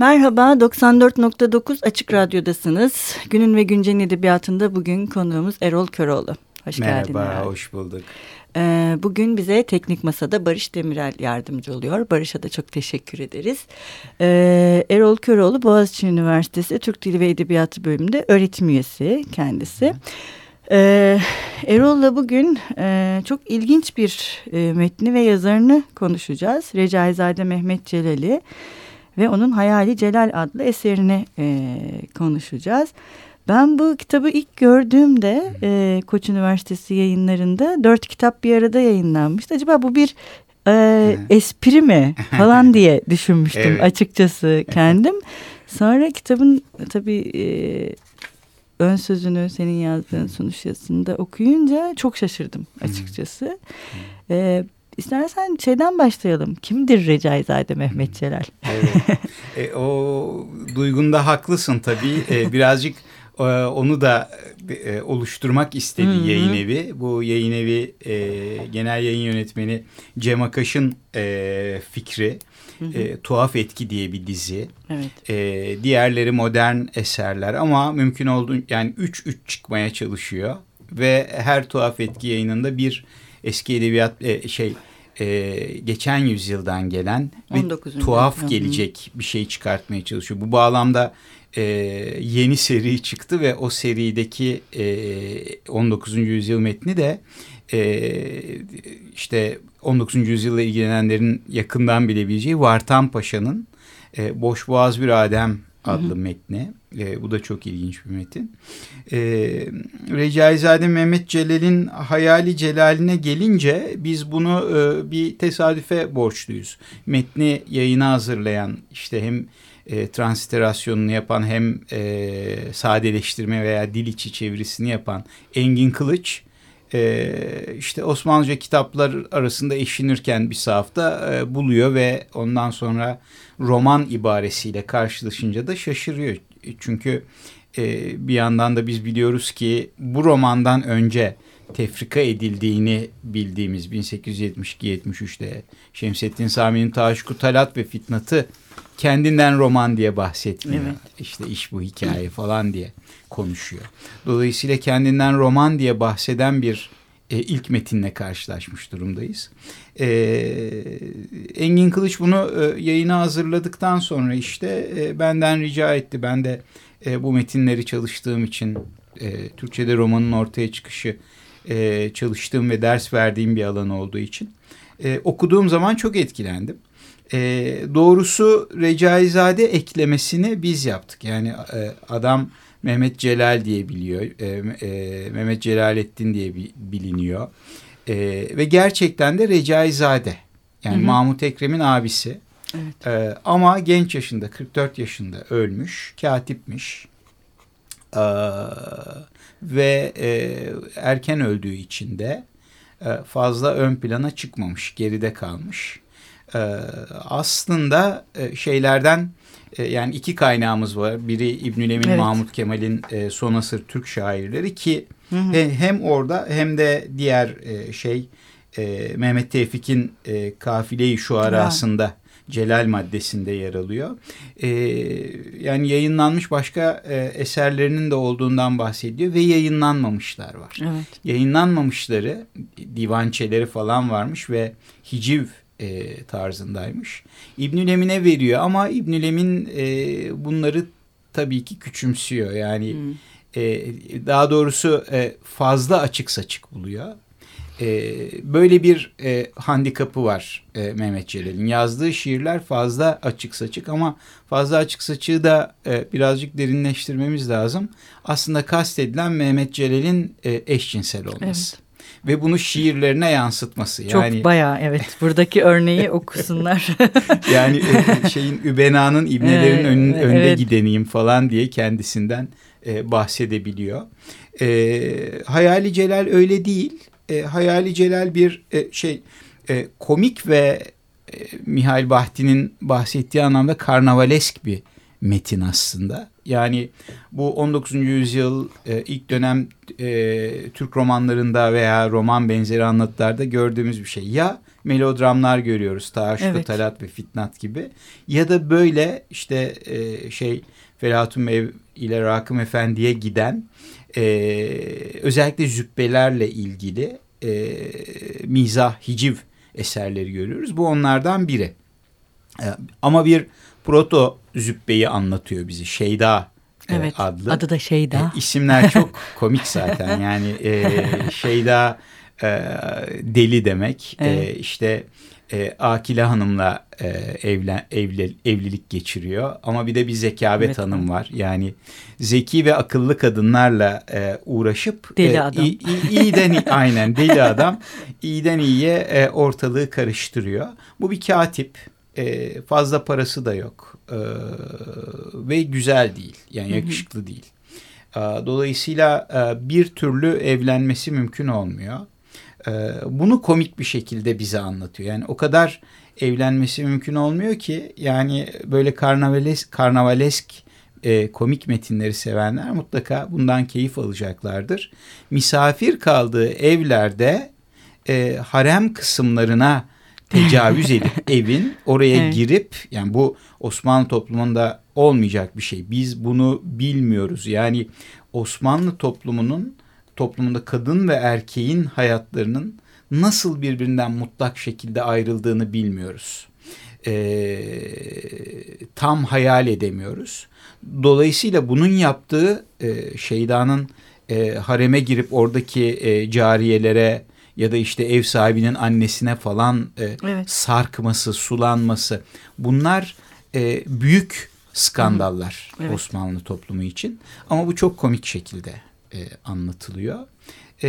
Merhaba, 94.9 Açık Radyo'dasınız. Günün ve Güncel'in edebiyatında bugün konuğumuz Erol Köroğlu. Hoş Merhaba, geldin. Merhaba, hoş bulduk. Ee, bugün bize Teknik Masa'da Barış Demirel yardımcı oluyor. Barış'a da çok teşekkür ederiz. Ee, Erol Köroğlu Boğaziçi Üniversitesi Türk Dili ve Edebiyatı bölümünde öğretim üyesi kendisi. Ee, Erol'la bugün e, çok ilginç bir e, metni ve yazarını konuşacağız. Recaizade Mehmet Celal'i ve onun Hayali Celal adlı eserini e, konuşacağız. Ben bu kitabı ilk gördüğümde e, Koç Üniversitesi yayınlarında dört kitap bir arada yayınlanmıştı. Acaba bu bir e, espri mi falan diye düşünmüştüm evet. açıkçası kendim. Sonra kitabın tabii e, ön sözünü senin yazdığın sonuç yazısında okuyunca çok şaşırdım açıkçası. E, İstersen şeyden başlayalım. Kimdir Recaizade Mehmet Celal? Evet. e, o duygunda haklısın tabii. E, birazcık e, onu da e, oluşturmak istedi Hı -hı. yayın evi. Bu yayın evi e, genel yayın yönetmeni Cem Akaş'ın e, fikri. Hı hı. E, Tuhaf Etki diye bir dizi. Evet. E, diğerleri modern eserler ama mümkün olduğu yani 3-3 çıkmaya çalışıyor. Ve her Tuhaf Etki yayınında bir eski edebiyat e, şey e, geçen yüzyıldan gelen ve tuhaf gelecek bir şey çıkartmaya çalışıyor. Bu bağlamda e, yeni seri çıktı ve o serideki e, 19. yüzyıl metni de e, işte 19. yüzyılla ilgilenenlerin yakından bilebileceği Vartan Paşa'nın e, Boş Boğaz Bir Adem adlı hı hı. metni. E, bu da çok ilginç bir metin. E, Recaizade Mehmet Celal'in Hayali Celal'ine gelince biz bunu e, bir tesadüfe borçluyuz. Metni yayına hazırlayan işte hem e, transliterasyonunu yapan hem e, sadeleştirme veya dil içi çevirisini yapan Engin Kılıç e, işte Osmanlıca kitaplar arasında eşinirken bir safta e, buluyor ve ondan sonra roman ibaresiyle karşılaşınca da şaşırıyor. Çünkü e, bir yandan da biz biliyoruz ki bu romandan önce tefrika edildiğini bildiğimiz 1872-73'te Şemsettin Sami'nin Taşku Talat ve Fitnat'ı kendinden roman diye bahsetmiyor. Evet. İşte iş bu hikaye falan diye konuşuyor. Dolayısıyla kendinden roman diye bahseden bir e, ilk metinle karşılaşmış durumdayız. E, Engin Kılıç bunu e, yayına hazırladıktan sonra işte e, benden rica etti. Ben de e, bu metinleri çalıştığım için e, Türkçe'de romanın ortaya çıkışı e, çalıştığım ve ders verdiğim bir alan olduğu için e, okuduğum zaman çok etkilendim. E, doğrusu Recaizade eklemesini biz yaptık. Yani e, adam Mehmet Celal diye biliyor. E, e, Mehmet Celalettin diye biliniyor. E, ve gerçekten de Recaizade. Yani hı hı. Mahmut Ekrem'in abisi. Evet. E, ama genç yaşında 44 yaşında ölmüş. Katipmiş. E, ve e, erken öldüğü için de e, fazla ön plana çıkmamış. Geride kalmış. E, aslında e, şeylerden e, yani iki kaynağımız var. Biri İbnül Emin evet. Mahmut Kemal'in e, son asır Türk şairleri ki hı hı. hem orada hem de diğer e, şey e, Mehmet Tevfik'in e, Kafile-i Şuarası'nda. Celal maddesinde yer alıyor. E, yani yayınlanmış başka e, eserlerinin de olduğundan bahsediyor ve yayınlanmamışlar var. Evet. Yayınlanmamışları, divançeleri falan varmış ve hiciv e, tarzındaymış. İbnül Emin'e veriyor ama İbnül Emin e, bunları tabii ki küçümsüyor. Yani hmm. e, daha doğrusu e, fazla açık saçık buluyor. E, böyle bir e, handikapı var e, Mehmet Celal'in. Yazdığı şiirler fazla açık saçık ama fazla açık saçığı da e, birazcık derinleştirmemiz lazım. Aslında kastedilen Mehmet Celal'in e, eşcinsel olması. Evet ve bunu şiirlerine yansıtması. Yani, Çok bayağı evet buradaki örneği okusunlar. yani e, şeyin Übena'nın ibnelerin ön, evet. önde gideniyim falan diye kendisinden e, bahsedebiliyor. E, Hayali Celal öyle değil. E, Hayali Celal bir e, şey e, komik ve e, Mihail Bahti'nin bahsettiği anlamda karnavalesk bir metin aslında. Yani bu 19. yüzyıl e, ilk dönem e, Türk romanlarında veya roman benzeri anlatılarda gördüğümüz bir şey. Ya melodramlar görüyoruz. Taşku, Evet. Talat ve Fitnat gibi. Ya da böyle işte e, şey Ferahatun Bey ile Rakım Efendi'ye giden e, özellikle zübbelerle ilgili e, mizah, hiciv eserleri görüyoruz. Bu onlardan biri. E, ama bir proto zübbeyi anlatıyor bizi. Şeyda e, Evet. adlı. Adı da Şeyda. E, isimler çok komik zaten. Yani e, Şeyda e, deli demek. E, Evet. işte e, Akile Hanım'la e, evlen, evli, evlilik geçiriyor. Ama bir de bir Zekavet Evet, Hanım var. Yani zeki ve akıllı kadınlarla e, uğraşıp Deli e, adam. iyi- iyiden iyi- aynen deli adam iyiden iyiye e, ortalığı karıştırıyor. Bu bir katip. E, fazla parası da yok. E, ve güzel değil. Yani yakışıklı değil. E, Dolayısıyla e, bir türlü evlenmesi mümkün olmuyor. E, Bunu komik bir şekilde bize anlatıyor. Yani o kadar evlenmesi mümkün olmuyor ki yani böyle karnavalesk, karnavalesk e, komik metinleri sevenler mutlaka bundan keyif alacaklardır. Misafir kaldığı evlerde e, harem kısımlarına tecavüz edip evin oraya Evet. girip yani bu Osmanlı toplumunda olmayacak bir şey. Biz bunu bilmiyoruz. Yani Osmanlı toplumunun toplumunda kadın ve erkeğin hayatlarının nasıl birbirinden mutlak şekilde ayrıldığını bilmiyoruz. Ee, tam hayal edemiyoruz. Dolayısıyla bunun yaptığı e, Şeyda'nın e, hareme girip oradaki e, cariyelere ya da işte ev sahibinin annesine falan e, Evet. sarkması, sulanması bunlar e, büyük skandallar Evet. Osmanlı toplumu için. Ama bu çok komik şekilde e, anlatılıyor. E,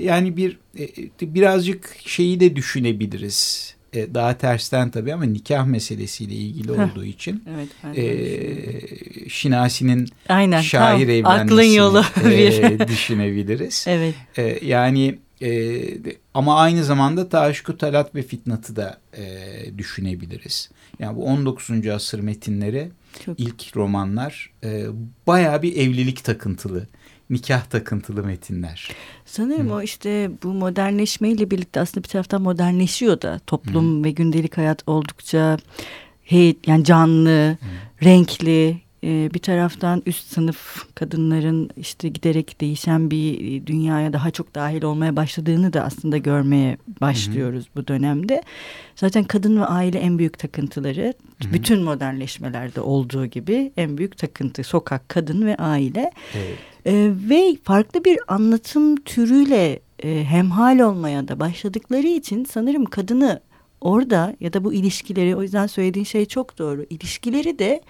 yani bir e, birazcık şeyi de düşünebiliriz. E, daha tersten tabii ama nikah meselesiyle ilgili Heh. olduğu için Evet. e, Şinasi'nin Aynen. şair tam evlenmesini yolu bir. e, düşünebiliriz. evet. E, yani e, ama aynı zamanda Taşku Talat ve Fitnat'ı da e, düşünebiliriz. Yani bu 19. asır metinleri Çok. ilk romanlar e, bayağı bir evlilik takıntılı, nikah takıntılı metinler. Sanırım o işte bu modernleşmeyle birlikte aslında bir taraftan modernleşiyor da toplum ve gündelik hayat oldukça hey, yani canlı, renkli. Ee, bir taraftan üst sınıf kadınların işte giderek değişen bir dünyaya daha çok dahil olmaya başladığını da aslında görmeye başlıyoruz bu dönemde. Zaten kadın ve aile en büyük takıntıları bütün modernleşmelerde olduğu gibi en büyük takıntı sokak, kadın ve aile. Evet. Ee, ve farklı bir anlatım türüyle e, hemhal olmaya da başladıkları için sanırım kadını orada ya da bu ilişkileri o yüzden söylediğin şey çok doğru. İlişkileri de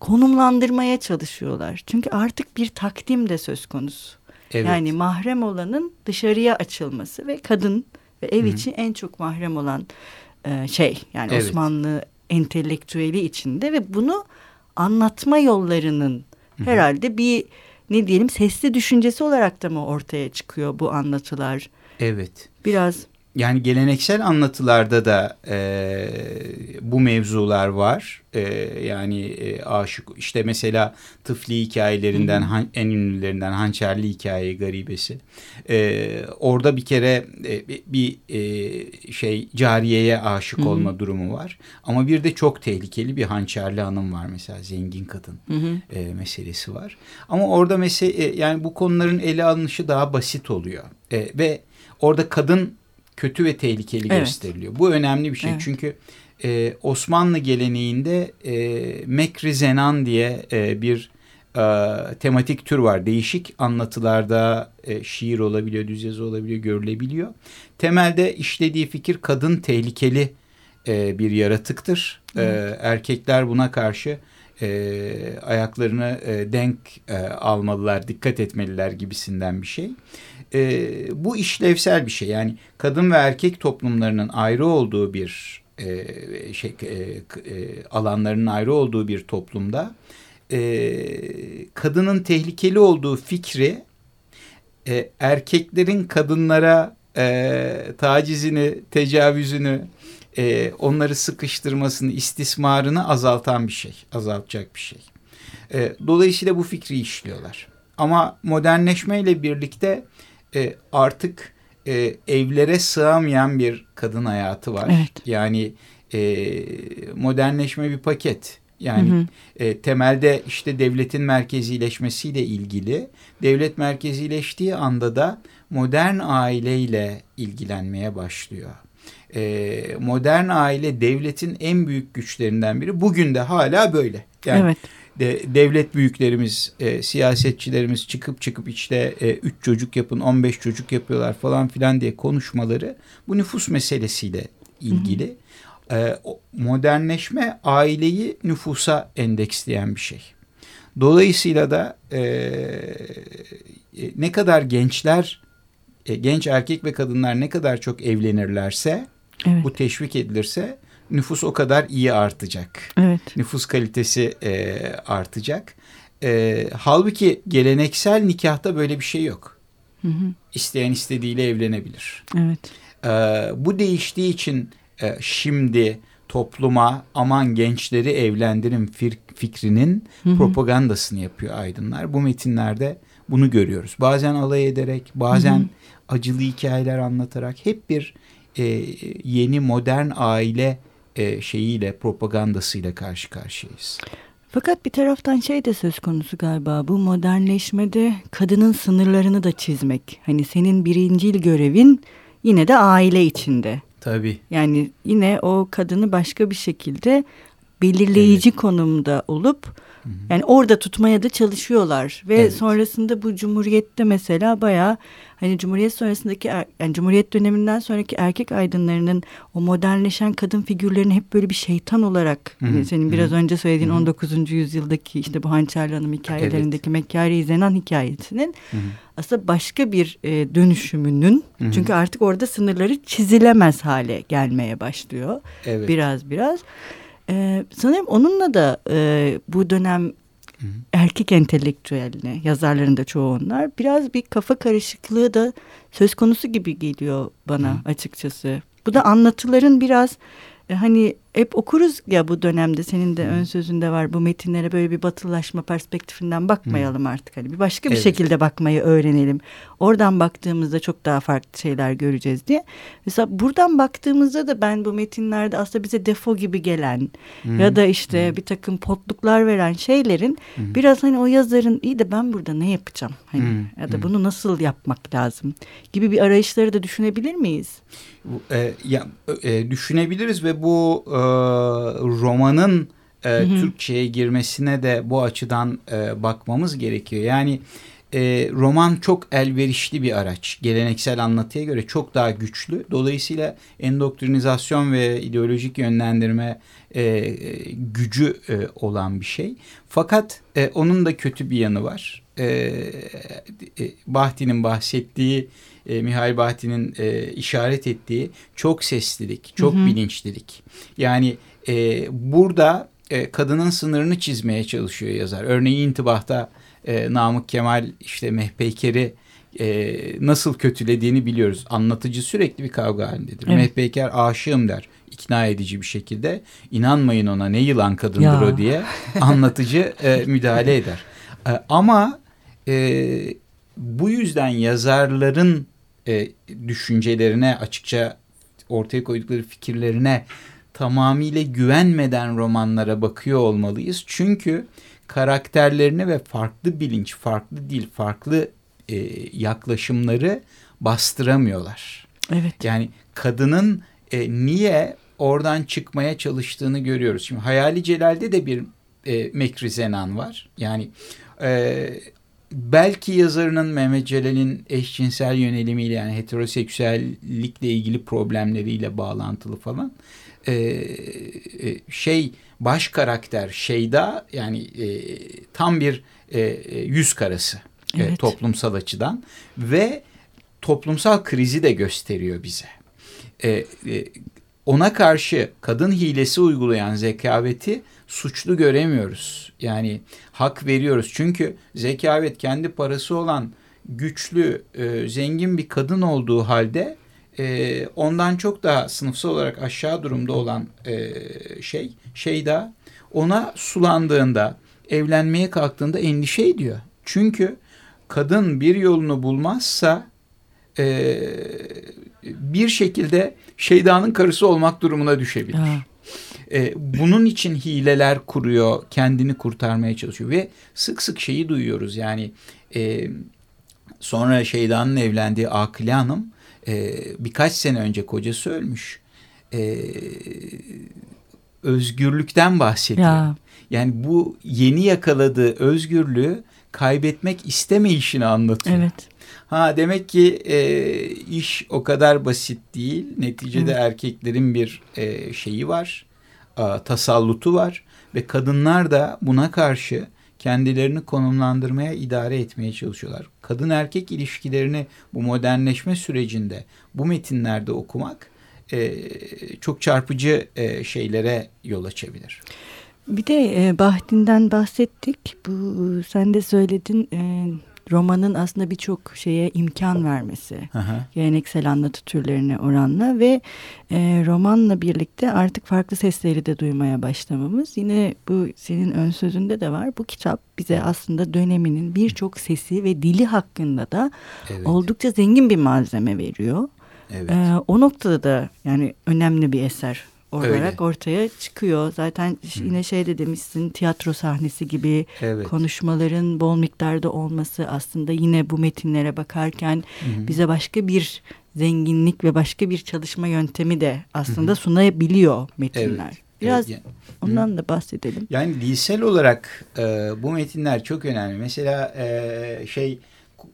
konumlandırmaya çalışıyorlar. Çünkü artık bir takdim de söz konusu. Evet. Yani mahrem olanın dışarıya açılması ve kadın ve ev Hı hı. için en çok mahrem olan e, şey yani Evet. Osmanlı entelektüeli içinde ve bunu anlatma yollarının herhalde bir ne diyelim sesli düşüncesi olarak da mı ortaya çıkıyor bu anlatılar? Evet. Biraz Yani geleneksel anlatılarda da e, bu mevzular var. E, yani e, aşık işte mesela tıfli hikayelerinden han- en ünlülerinden Hançerli hikaye garibesi. E, orada bir kere e, bir- e, şey cariyeye aşık Hı olma durumu var. Ama bir de çok tehlikeli bir hançerli hanım var mesela zengin kadın hı hı, e, meselesi var. Ama orada mesele yani bu konuların ele alınışı daha basit oluyor. E, ve orada kadın kötü ve tehlikeli Evet. gösteriliyor. Bu önemli bir şey. Evet. Çünkü e, Osmanlı geleneğinde e, mekri zenan diye e, bir e, tematik tür var. Değişik anlatılarda e, şiir olabiliyor, düz yazı olabiliyor, görülebiliyor. Temelde işlediği fikir kadın tehlikeli e, bir yaratıktır. E, erkekler buna karşı e, ayaklarını e, denk e, almalılar, dikkat etmeliler gibisinden bir şey. E, bu işlevsel bir şey. Yani kadın ve erkek toplumlarının ayrı olduğu bir e, şey e, e, alanlarının ayrı olduğu bir toplumda e, kadının tehlikeli olduğu fikri e, erkeklerin kadınlara e, tacizini, tecavüzünü, e, onları sıkıştırmasını, istismarını azaltan bir şey, azaltacak bir şey. E, dolayısıyla bu fikri işliyorlar. Ama modernleşmeyle birlikte e, artık e, evlere sığamayan bir kadın hayatı var. Evet. Yani e, modernleşme bir paket. Yani hı hı. E, temelde işte devletin merkezileşmesiyle ilgili. Devlet merkezileştiği anda da modern aileyle ilgilenmeye başlıyor. E, modern aile devletin en büyük güçlerinden biri. Bugün de hala böyle. Yani evet de, devlet büyüklerimiz, e, siyasetçilerimiz çıkıp çıkıp işte e, üç çocuk yapın, 15 çocuk yapıyorlar falan filan diye konuşmaları bu nüfus meselesiyle ilgili. Hı hı. E, modernleşme aileyi nüfusa endeksleyen bir şey. Dolayısıyla da e, e, ne kadar gençler, e, genç erkek ve kadınlar ne kadar çok evlenirlerse, evet. bu teşvik edilirse nüfus o kadar iyi artacak. Evet. Nüfus kalitesi e, artacak. E, halbuki geleneksel nikahta böyle bir şey yok. Hı hı. İsteyen istediğiyle evlenebilir. Evet. E, bu değiştiği için e, şimdi topluma aman gençleri evlendirin fikrinin hı hı. propagandasını yapıyor aydınlar. Bu metinlerde bunu görüyoruz. Bazen alay ederek, bazen hı hı. acılı hikayeler anlatarak hep bir e, yeni modern aile e, şeyiyle propagandasıyla karşı karşıyayız. Fakat bir taraftan şey de söz konusu galiba bu modernleşmede kadının sınırlarını da çizmek. Hani senin birincil görevin yine de aile içinde. Tabii. Yani yine o kadını başka bir şekilde belirleyici evet. konumda olup yani orada tutmaya da çalışıyorlar ve evet. sonrasında bu cumhuriyette mesela bayağı hani cumhuriyet sonrasındaki er, yani cumhuriyet döneminden sonraki erkek aydınlarının o modernleşen kadın figürlerini hep böyle bir şeytan olarak Hı -hı. senin biraz Hı -hı. önce söylediğin Hı -hı. 19. yüzyıldaki işte bu Hançerli Hanım hikayelerindeki evet. Mekkari İzenan hikayesinin Hı -hı. aslında başka bir e, dönüşümünün Hı -hı. çünkü artık orada sınırları çizilemez hale gelmeye başlıyor. Evet. Biraz biraz. Ee, sanırım onunla da e, bu dönem Hı. erkek entelektüeline, yazarların da çoğu onlar biraz bir kafa karışıklığı da söz konusu gibi geliyor bana Hı. açıkçası. Bu da anlatıların biraz e, hani hep okuruz ya bu dönemde senin de ön sözünde var bu metinlere böyle bir batılaşma perspektifinden bakmayalım hmm. artık hani bir başka bir evet. şekilde bakmayı öğrenelim. Oradan baktığımızda çok daha farklı şeyler göreceğiz diye. Mesela buradan baktığımızda da ben bu metinlerde aslında bize defo gibi gelen hmm. ya da işte hmm. bir takım potluklar veren şeylerin hmm. biraz hani o yazarın iyi de ben burada ne yapacağım hani hmm. ya da bunu nasıl yapmak lazım gibi bir arayışları da düşünebilir miyiz? E, ya e, düşünebiliriz ve bu e, romanın e, hı hı. Türkçe'ye girmesine de bu açıdan e, bakmamız gerekiyor. Yani e, roman çok elverişli bir araç. Geleneksel anlatıya göre çok daha güçlü. Dolayısıyla endoktrinizasyon ve ideolojik yönlendirme e, gücü e, olan bir şey. Fakat e, onun da kötü bir yanı var. E, Bahti'nin bahsettiği e, Mihail Bahti'nin e, işaret ettiği çok seslilik, çok hı hı. bilinçlilik. Yani e, burada e, kadının sınırını çizmeye çalışıyor yazar. Örneğin intibahta e, Namık Kemal işte Mehpeyker'i e, nasıl kötülediğini biliyoruz. Anlatıcı sürekli bir kavga halindedir. Evet. Mehpeyker aşığım der ikna edici bir şekilde. İnanmayın ona ne yılan kadındır ya. o diye anlatıcı e, müdahale eder. E, ama e, bu yüzden yazarların e, düşüncelerine açıkça ortaya koydukları fikirlerine tamamıyla güvenmeden romanlara bakıyor olmalıyız. Çünkü karakterlerini ve farklı bilinç, farklı dil, farklı e, yaklaşımları bastıramıyorlar. Evet. Yani kadının e, niye oradan çıkmaya çalıştığını görüyoruz. Şimdi Hayali Celal'de de bir e, Mekri Zenan var. Yani e, belki yazarının Mehmet Celal'in eşcinsel yönelimiyle yani heteroseksüellikle ilgili problemleriyle bağlantılı falan e, e, şey baş karakter Şeyda yani e, tam bir e, e yüz karası e, evet. e, toplumsal açıdan ve toplumsal krizi de gösteriyor bize. E, e, ona karşı kadın hilesi uygulayan zekaveti suçlu göremiyoruz. Yani hak veriyoruz. Çünkü zekavet kendi parası olan güçlü, e, zengin bir kadın olduğu halde e, ondan çok daha sınıfsal olarak aşağı durumda olan e, şey, şey da ona sulandığında, evlenmeye kalktığında endişe ediyor. Çünkü kadın bir yolunu bulmazsa e, bir şekilde şeydanın karısı olmak durumuna düşebilir. Ha. E, bunun için hileler kuruyor, kendini kurtarmaya çalışıyor ve sık sık şeyi duyuyoruz yani e, sonra şeydanın evlendiği Akile Hanım e, birkaç sene önce kocası ölmüş. E, özgürlükten bahsediyor. Ya. Yani bu yeni yakaladığı özgürlüğü kaybetmek istemeyişini anlatıyor. Evet. Ha demek ki e, iş o kadar basit değil. Neticede evet. erkeklerin bir e, şeyi var, a, tasallutu var ve kadınlar da buna karşı kendilerini konumlandırmaya, idare etmeye çalışıyorlar. Kadın erkek ilişkilerini bu modernleşme sürecinde bu metinlerde okumak e, çok çarpıcı e, şeylere yol açabilir. Bir de e, Bahdin'den bahsettik. Bu sen de söyledin e, romanın aslında birçok şeye imkan vermesi. Aha. Geleneksel anlatı türlerine oranla ve e, romanla birlikte artık farklı sesleri de duymaya başlamamız. Yine bu senin ön sözünde de var. Bu kitap bize aslında döneminin birçok sesi ve dili hakkında da evet. oldukça zengin bir malzeme veriyor. Evet. E, o noktada da yani önemli bir eser olarak Öyle. ortaya çıkıyor. Zaten Hı. yine şey de demişsin tiyatro sahnesi gibi evet. konuşmaların bol miktarda olması aslında yine bu metinlere bakarken Hı. bize başka bir zenginlik ve başka bir çalışma yöntemi de aslında Hı. sunabiliyor metinler. Evet. Biraz evet, yani, ondan da bahsedelim. Yani dilsel olarak e, bu metinler çok önemli. Mesela e, şey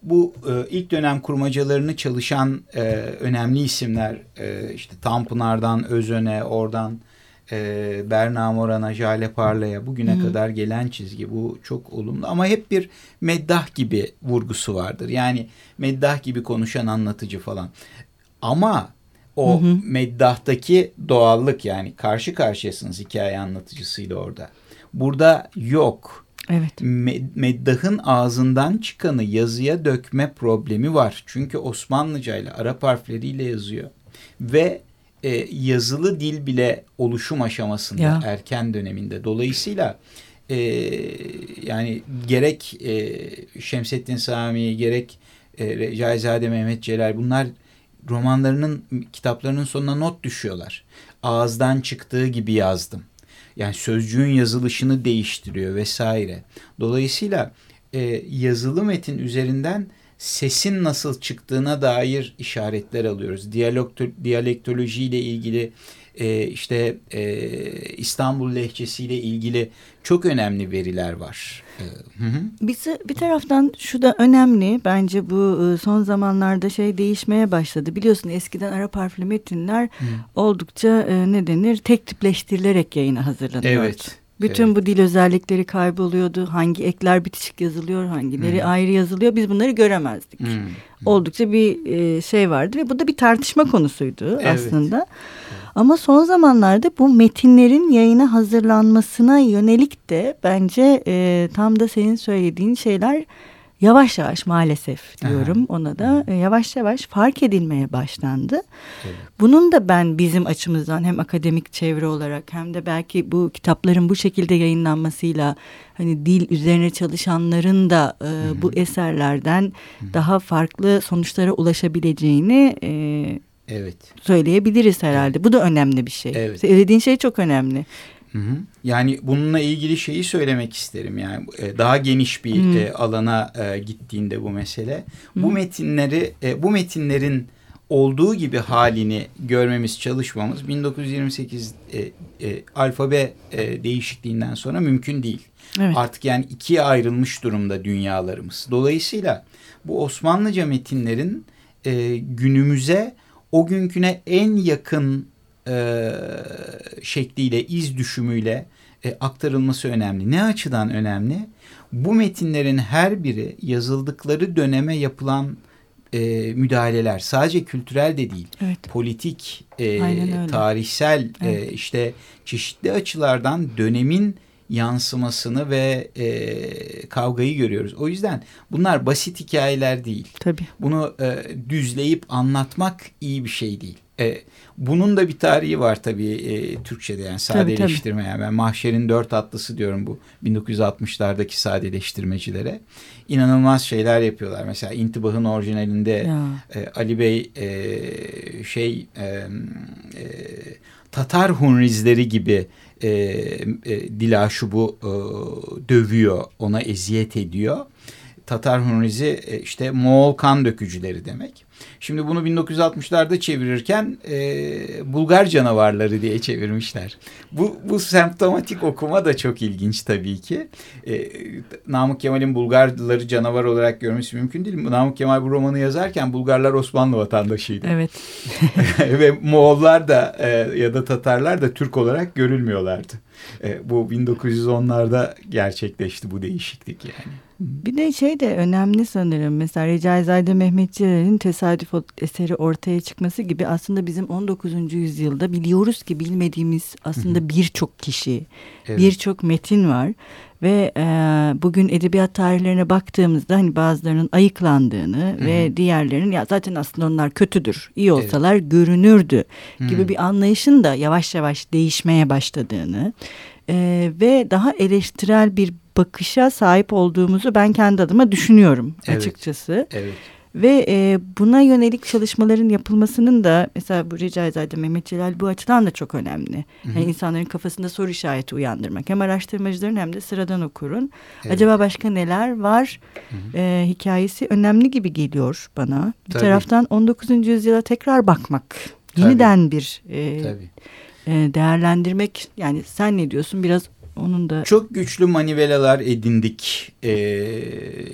bu e, ilk dönem kurmacalarını çalışan e, önemli isimler e, işte Tanpınar'dan Özön'e oradan e, Berna Moran'a Jale Parla'ya bugüne Hı. kadar gelen çizgi bu çok olumlu ama hep bir meddah gibi vurgusu vardır. Yani meddah gibi konuşan anlatıcı falan. Ama o hı hı. meddahtaki doğallık yani karşı karşıyasınız hikaye anlatıcısıyla orada. Burada yok. Evet. Meddah'ın ağzından çıkanı yazıya dökme problemi var. Çünkü Osmanlıca ile Arap harfleriyle yazıyor. Ve e, yazılı dil bile oluşum aşamasında ya. erken döneminde. Dolayısıyla e, yani gerek e, Şemsettin Sami gerek e, Recaizade Mehmet Celal bunlar romanlarının kitaplarının sonuna not düşüyorlar. Ağızdan çıktığı gibi yazdım. Yani sözcüğün yazılışını değiştiriyor vesaire. Dolayısıyla e, yazılı metin üzerinden sesin nasıl çıktığına dair işaretler alıyoruz. Diyalog, diyalektoloji ile ilgili e, işte e, İstanbul lehçesiyle ilgili çok önemli veriler var. E, hı hı. Bir, bir taraftan şu da önemli bence bu e, son zamanlarda şey değişmeye başladı. Biliyorsun eskiden Arap harfli metinler hı. oldukça e, ne denir tek tipleştirilerek yayına hazırlanıyordu. Evet. Bütün evet. bu dil özellikleri kayboluyordu. Hangi ekler bitişik yazılıyor, hangileri hmm. ayrı yazılıyor. Biz bunları göremezdik. Hmm. Oldukça bir e, şey vardı ve bu da bir tartışma konusuydu evet. aslında. Evet. Ama son zamanlarda bu metinlerin yayına hazırlanmasına yönelik de bence e, tam da senin söylediğin şeyler yavaş yavaş maalesef diyorum Aha. ona da e, yavaş yavaş fark edilmeye başlandı. Evet. Bunun da ben bizim açımızdan hem akademik çevre olarak hem de belki bu kitapların bu şekilde yayınlanmasıyla hani dil üzerine çalışanların da e, bu eserlerden Hı daha farklı sonuçlara ulaşabileceğini e, Evet. Söyleyebiliriz herhalde. Bu da önemli bir şey. Evet. Söylediğin şey çok önemli. Hı hı. Yani bununla ilgili şeyi söylemek isterim yani e, daha geniş bir hı. E, alana e, gittiğinde bu mesele. Hı. Bu metinleri bu metinlerin olduğu gibi halini görmemiz çalışmamız 1928 e, e, alfabe e, değişikliğinden sonra mümkün değil. Evet. Artık yani ikiye ayrılmış durumda dünyalarımız. Dolayısıyla bu Osmanlıca metinlerin e, günümüze o günküne en yakın e, şekliyle, iz düşümüyle e, aktarılması önemli. Ne açıdan önemli? Bu metinlerin her biri yazıldıkları döneme yapılan e, müdahaleler sadece kültürel de değil, evet. politik, e, tarihsel e, evet. e, işte çeşitli açılardan dönemin yansımasını ve e, kavgayı görüyoruz. O yüzden bunlar basit hikayeler değil. Tabii. Bunu e, düzleyip anlatmak iyi bir şey değil. E, bunun da bir tarihi var tabii e, Türkçe'de yani sadeleştirme. Yani ben Mahşer'in dört atlısı diyorum bu 1960'lardaki sadeleştirmecilere. İnanılmaz şeyler yapıyorlar. Mesela İntibah'ın orijinalinde e, Ali Bey e, şey e, e, Tatar Hunrizleri gibi e, e, Dilaşub'u e, dövüyor, ona eziyet ediyor. Tatar Hunrizi e, işte Moğol kan dökücüleri demek. Şimdi bunu 1960'larda çevirirken e, Bulgar canavarları diye çevirmişler. Bu, bu semptomatik okuma da çok ilginç tabii ki. E, Namık Kemal'in Bulgarları canavar olarak görmesi mümkün değil. Namık Kemal bu romanı yazarken Bulgarlar Osmanlı vatandaşıydı. Evet. Ve Moğollar da e, ya da Tatarlar da Türk olarak görülmüyorlardı. E, bu 1910'larda gerçekleşti bu değişiklik yani. Bir de şey de önemli sanırım. Mesela Recaizade Mehmetçilerin tesadüf eseri ortaya çıkması gibi aslında bizim 19. yüzyılda biliyoruz ki bilmediğimiz aslında birçok kişi, evet. birçok metin var. Ve e, bugün edebiyat tarihlerine baktığımızda hani bazılarının ayıklandığını Hı-hı. ve diğerlerinin ya zaten aslında onlar kötüdür, iyi olsalar evet. görünürdü gibi Hı-hı. bir anlayışın da yavaş yavaş değişmeye başladığını e, ve daha eleştirel bir bakışa sahip olduğumuzu ben kendi adıma düşünüyorum evet. açıkçası. Evet. Ve e, buna yönelik çalışmaların yapılmasının da mesela bu Recaizade Mehmet Celal bu açıdan da çok önemli. Hı hı. Yani insanların kafasında soru işareti uyandırmak. Hem araştırmacıların hem de sıradan okurun. Evet. Acaba başka neler var hı hı. E, hikayesi önemli gibi geliyor bana. Bir Tabii. taraftan 19. yüzyıla tekrar bakmak. Yeniden Tabii. bir e, Tabii. E, değerlendirmek. Yani sen ne diyorsun biraz onun da... Çok güçlü manivelalar edindik e,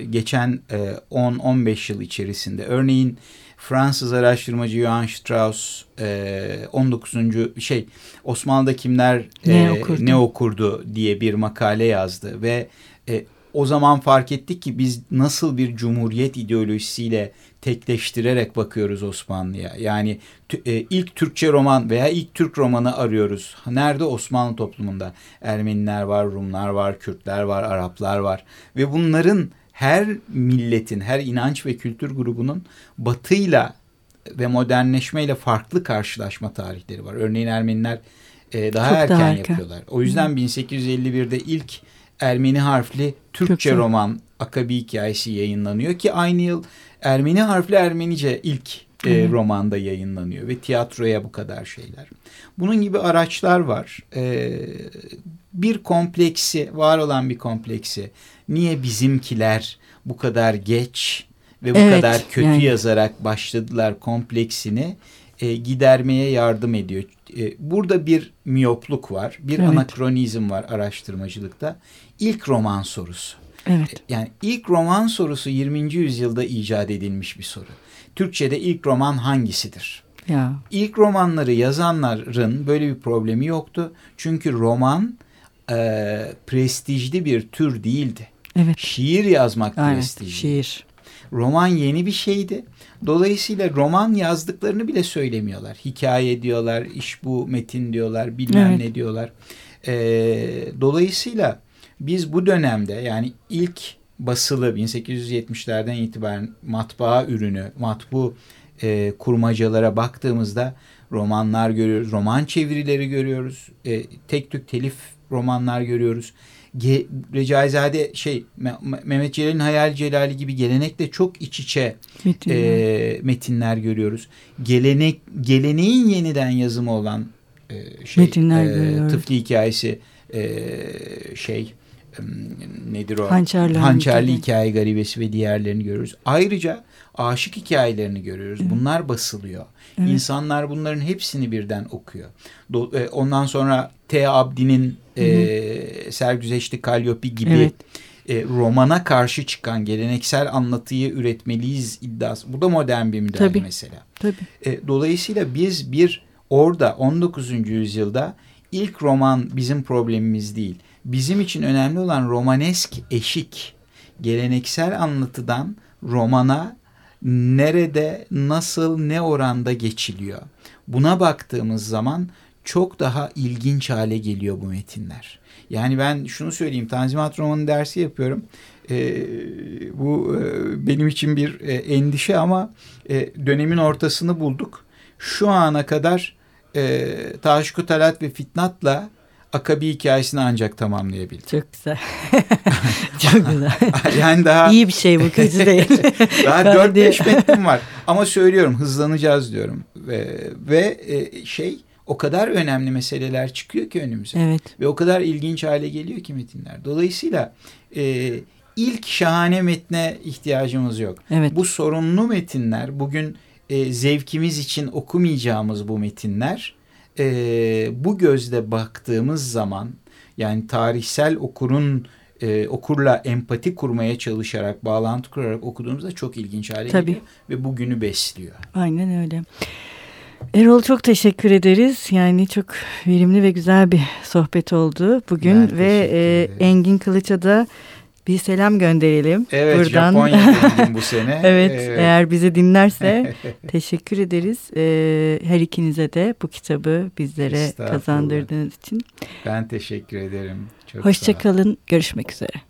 geçen e, 10-15 yıl içerisinde. Örneğin Fransız araştırmacı Johann Strauss e, 19. şey Osmanlı'da kimler e, ne, okurdu? ne okurdu diye bir makale yazdı ve e, o zaman fark ettik ki biz nasıl bir cumhuriyet ideolojisiyle tekleştirerek bakıyoruz Osmanlı'ya. Yani e, ilk Türkçe roman veya ilk Türk romanı arıyoruz. Nerede? Osmanlı toplumunda. Ermeniler var, Rumlar var, Kürtler var, Araplar var. Ve bunların her milletin, her inanç ve kültür grubunun batıyla ve modernleşmeyle farklı karşılaşma tarihleri var. Örneğin Ermeniler e, daha Çok erken, daha erken yapıyorlar. O yüzden Hı. 1851'de ilk Ermeni harfli Türkçe, Türkçe roman Akabi hikayesi yayınlanıyor ki aynı yıl Ermeni harfli Ermenice ilk e, romanda yayınlanıyor ve tiyatroya bu kadar şeyler. Bunun gibi araçlar var. E, bir kompleksi, var olan bir kompleksi. Niye bizimkiler bu kadar geç ve bu evet, kadar kötü yani. yazarak başladılar kompleksini e, gidermeye yardım ediyor. E, burada bir miyopluk var, bir evet. anakronizm var araştırmacılıkta. İlk roman sorusu. Evet. E, yani ilk roman sorusu 20. yüzyılda icat edilmiş bir soru. Türkçe'de ilk roman hangisidir? Ya. İlk romanları yazanların böyle bir problemi yoktu. Çünkü roman e, prestijli bir tür değildi. Evet. Şiir yazmak Aynen, prestijli. Şiir. Roman yeni bir şeydi. Dolayısıyla roman yazdıklarını bile söylemiyorlar. Hikaye diyorlar, iş bu, metin diyorlar, bilmem evet. ne diyorlar. E, dolayısıyla biz bu dönemde yani ilk basılı 1870'lerden itibaren matbaa ürünü, matbu e, kurmacalara baktığımızda romanlar görüyoruz, roman çevirileri görüyoruz, e, tek tük telif romanlar görüyoruz. Ge, Recaizade şey Mehmet Celal'in Hayal Celali gibi gelenekle çok iç içe metinler, e, metinler görüyoruz. Gelenek geleneğin yeniden yazımı olan e, şey metinler e, tıfli hikayesi e, şey nedir o? Hançerli, Hançerli hikaye garibesi ve diğerlerini görüyoruz. Ayrıca aşık hikayelerini görüyoruz. Evet. Bunlar basılıyor. Evet. İnsanlar bunların hepsini birden okuyor. Ondan sonra T. Abdi'nin e, Sergüzeşli Kalyopi gibi evet. e, romana karşı çıkan geleneksel anlatıyı üretmeliyiz iddiası. Bu da modern bir müdahale Tabii. mesela. Tabii. E, dolayısıyla biz bir orada 19. yüzyılda ilk roman bizim problemimiz değil bizim için önemli olan romanesk eşik, geleneksel anlatıdan romana nerede, nasıl, ne oranda geçiliyor. Buna baktığımız zaman çok daha ilginç hale geliyor bu metinler. Yani ben şunu söyleyeyim, Tanzimat romanı dersi yapıyorum. Ee, bu e, benim için bir e, endişe ama e, dönemin ortasını bulduk şu ana kadar e, Taşku Talat ve Fitnat'la Akabi hikayesini ancak tamamlayabildim. Çok güzel. Çok güzel. yani daha iyi bir şey bu kötü değil. daha 4-5 metnim var. Ama söylüyorum hızlanacağız diyorum. Ve, ve e, şey o kadar önemli meseleler çıkıyor ki önümüze. Evet. Ve o kadar ilginç hale geliyor ki metinler. Dolayısıyla e, ilk şahane metne ihtiyacımız yok. Evet. Bu sorunlu metinler bugün e, zevkimiz için okumayacağımız bu metinler e, bu gözle baktığımız zaman yani tarihsel okurun e, okurla empati kurmaya çalışarak, bağlantı kurarak okuduğumuzda çok ilginç hale Tabii. geliyor ve bugünü besliyor. Aynen öyle. Erol çok teşekkür ederiz. Yani çok verimli ve güzel bir sohbet oldu bugün Ben ve e. Engin Kılıç'a bir selam gönderelim. Evet buradan. Japonya'daydım bu sene. evet, Evet. eğer bizi dinlerse teşekkür ederiz. E, her ikinize de bu kitabı bizlere kazandırdığınız için. Ben teşekkür ederim. Hoşçakalın. Görüşmek üzere.